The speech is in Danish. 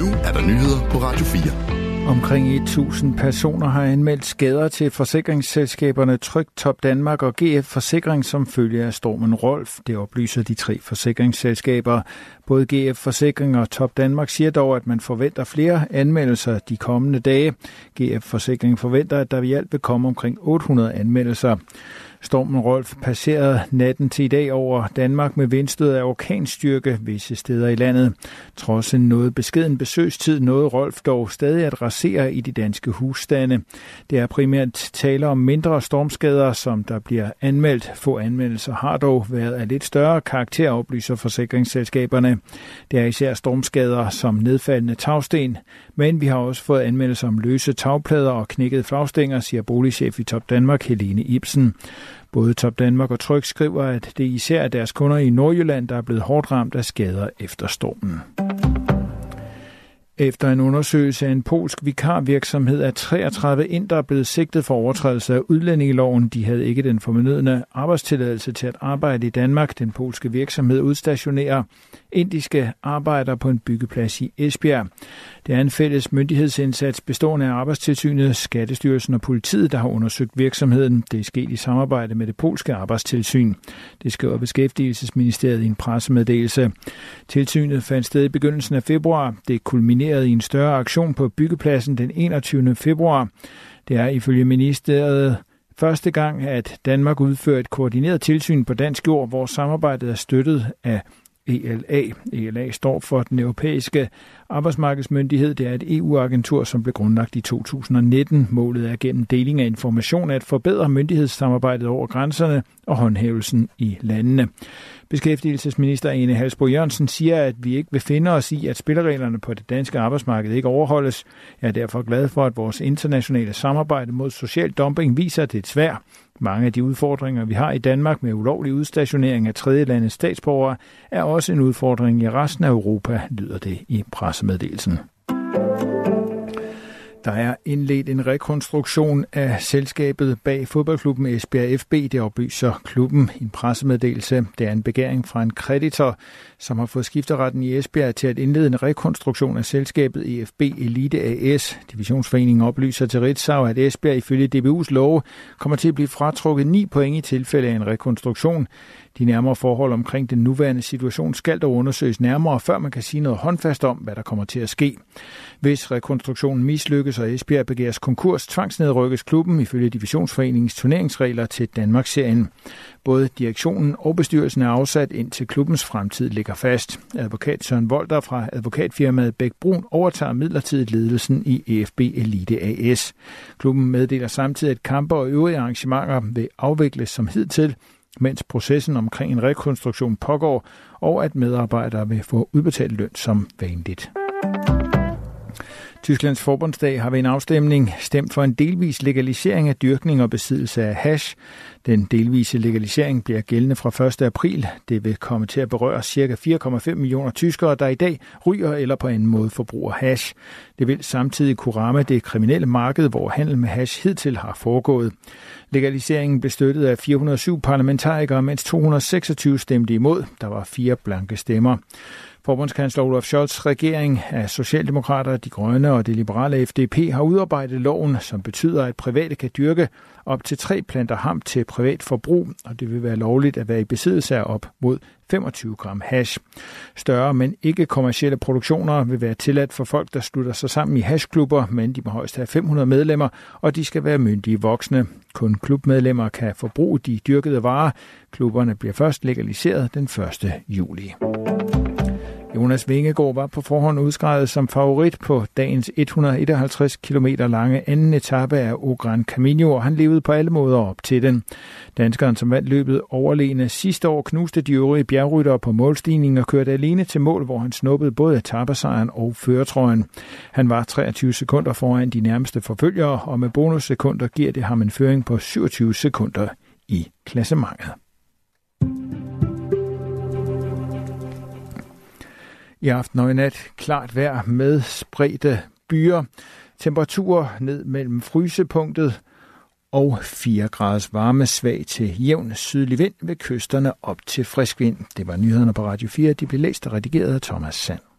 nu er der nyheder på Radio 4. Omkring 1000 personer har anmeldt skader til forsikringsselskaberne Tryg Top Danmark og GF Forsikring som følge af stormen Rolf. Det oplyser de tre forsikringsselskaber. Både GF Forsikring og Top Danmark siger dog, at man forventer flere anmeldelser de kommende dage. GF Forsikring forventer, at der i alt vil komme omkring 800 anmeldelser. Stormen Rolf passerede natten til i dag over Danmark med vindstød af orkanstyrke visse steder i landet. Trods en noget beskeden besøgstid nåede Rolf dog stadig at rasere i de danske husstande. Det er primært tale om mindre stormskader, som der bliver anmeldt. Få anmeldelser har dog været af lidt større karakter, oplyser forsikringsselskaberne. Det er især stormskader som nedfaldende tagsten, men vi har også fået anmeldelser om løse tagplader og knækkede flagstænger, siger boligchef i Top Danmark Helene Ibsen. Både Top Danmark og Tryk skriver, at det især er deres kunder i Nordjylland, der er blevet hårdt ramt af skader efter stormen. Efter en undersøgelse af en polsk vikarvirksomhed er 33 indere blevet sigtet for overtrædelse af udlændingeloven. De havde ikke den formenødende arbejdstilladelse til at arbejde i Danmark. Den polske virksomhed udstationerer indiske arbejdere på en byggeplads i Esbjerg. Det er en fælles myndighedsindsats bestående af Arbejdstilsynet, Skattestyrelsen og politiet, der har undersøgt virksomheden. Det er sket i samarbejde med det polske arbejdstilsyn. Det skriver Beskæftigelsesministeriet i en pressemeddelelse. Tilsynet fandt sted i begyndelsen af februar. Det kulminerede i en større aktion på byggepladsen den 21. februar. Det er ifølge ministeriet første gang, at Danmark udfører et koordineret tilsyn på dansk jord, hvor samarbejdet er støttet af ELA. ELA står for den europæiske arbejdsmarkedsmyndighed. Det er et EU-agentur, som blev grundlagt i 2019. Målet er gennem deling af information at forbedre myndighedssamarbejdet over grænserne og håndhævelsen i landene. Beskæftigelsesminister Ene Halsbro Jørgensen siger, at vi ikke vil finde os i, at spillereglerne på det danske arbejdsmarked ikke overholdes. Jeg er derfor glad for, at vores internationale samarbejde mod social dumping viser, at det er svært. Mange af de udfordringer, vi har i Danmark med ulovlig udstationering af tredjelandes statsborgere, er også en udfordring i resten af Europa, lyder det i pressemeddelelsen. Der er indledt en rekonstruktion af selskabet bag fodboldklubben Esbjerg FB, det oplyser klubben i en pressemeddelelse. Det er en begæring fra en kreditor, som har fået skifteretten i Esbjerg til at indlede en rekonstruktion af selskabet EFB Elite AS. Divisionsforeningen oplyser til Ritzau, at Esbjerg ifølge DBU's lov kommer til at blive fratrukket 9 point i tilfælde af en rekonstruktion. De nærmere forhold omkring den nuværende situation skal dog undersøges nærmere, før man kan sige noget håndfast om, hvad der kommer til at ske. Hvis rekonstruktionen mislykkes og Esbjerg begæres konkurs, tvangsnedrykkes klubben ifølge Divisionsforeningens turneringsregler til Danmarksserien. Både direktionen og bestyrelsen er afsat indtil klubbens fremtid ligger fast. Advokat Søren Volter fra advokatfirmaet Bæk Brun overtager midlertidigt ledelsen i EFB Elite AS. Klubben meddeler samtidig, at kampe og øvrige arrangementer vil afvikles som hidtil, mens processen omkring en rekonstruktion pågår, og at medarbejdere vil få udbetalt løn som vanligt. Tysklands forbundsdag har ved en afstemning stemt for en delvis legalisering af dyrkning og besiddelse af hash. Den delvise legalisering bliver gældende fra 1. april. Det vil komme til at berøre ca. 4,5 millioner tyskere, der i dag ryger eller på en måde forbruger hash. Det vil samtidig kunne ramme det kriminelle marked, hvor handel med hash hidtil har foregået. Legaliseringen blev støttet af 407 parlamentarikere, mens 226 stemte imod. Der var fire blanke stemmer. Forbundskansler Olaf Scholz regering af Socialdemokrater, De Grønne og det liberale FDP har udarbejdet loven, som betyder, at private kan dyrke op til tre planter ham til privat forbrug, og det vil være lovligt at være i besiddelse af op mod 25 gram hash. Større, men ikke kommercielle produktioner vil være tilladt for folk, der slutter sig sammen i hashklubber, men de må højst have 500 medlemmer, og de skal være myndige voksne. Kun klubmedlemmer kan forbruge de dyrkede varer. Klubberne bliver først legaliseret den 1. juli. Jonas Vingegaard var på forhånd udskrevet som favorit på dagens 151 km lange anden etape af Ogran Camino, og han levede på alle måder op til den. Danskeren, som vandt løbet overlegne sidste år, knuste de øvrige bjergryttere på målstigningen og kørte alene til mål, hvor han snuppede både etappesejren og føretrøjen. Han var 23 sekunder foran de nærmeste forfølgere, og med bonussekunder giver det ham en føring på 27 sekunder i klassementet. I aften og i nat klart vejr med spredte byer. Temperaturer ned mellem frysepunktet og 4 graders varme svag til jævn sydlig vind ved kysterne op til frisk vind. Det var nyhederne på Radio 4. De blev læst og redigeret af Thomas Sand.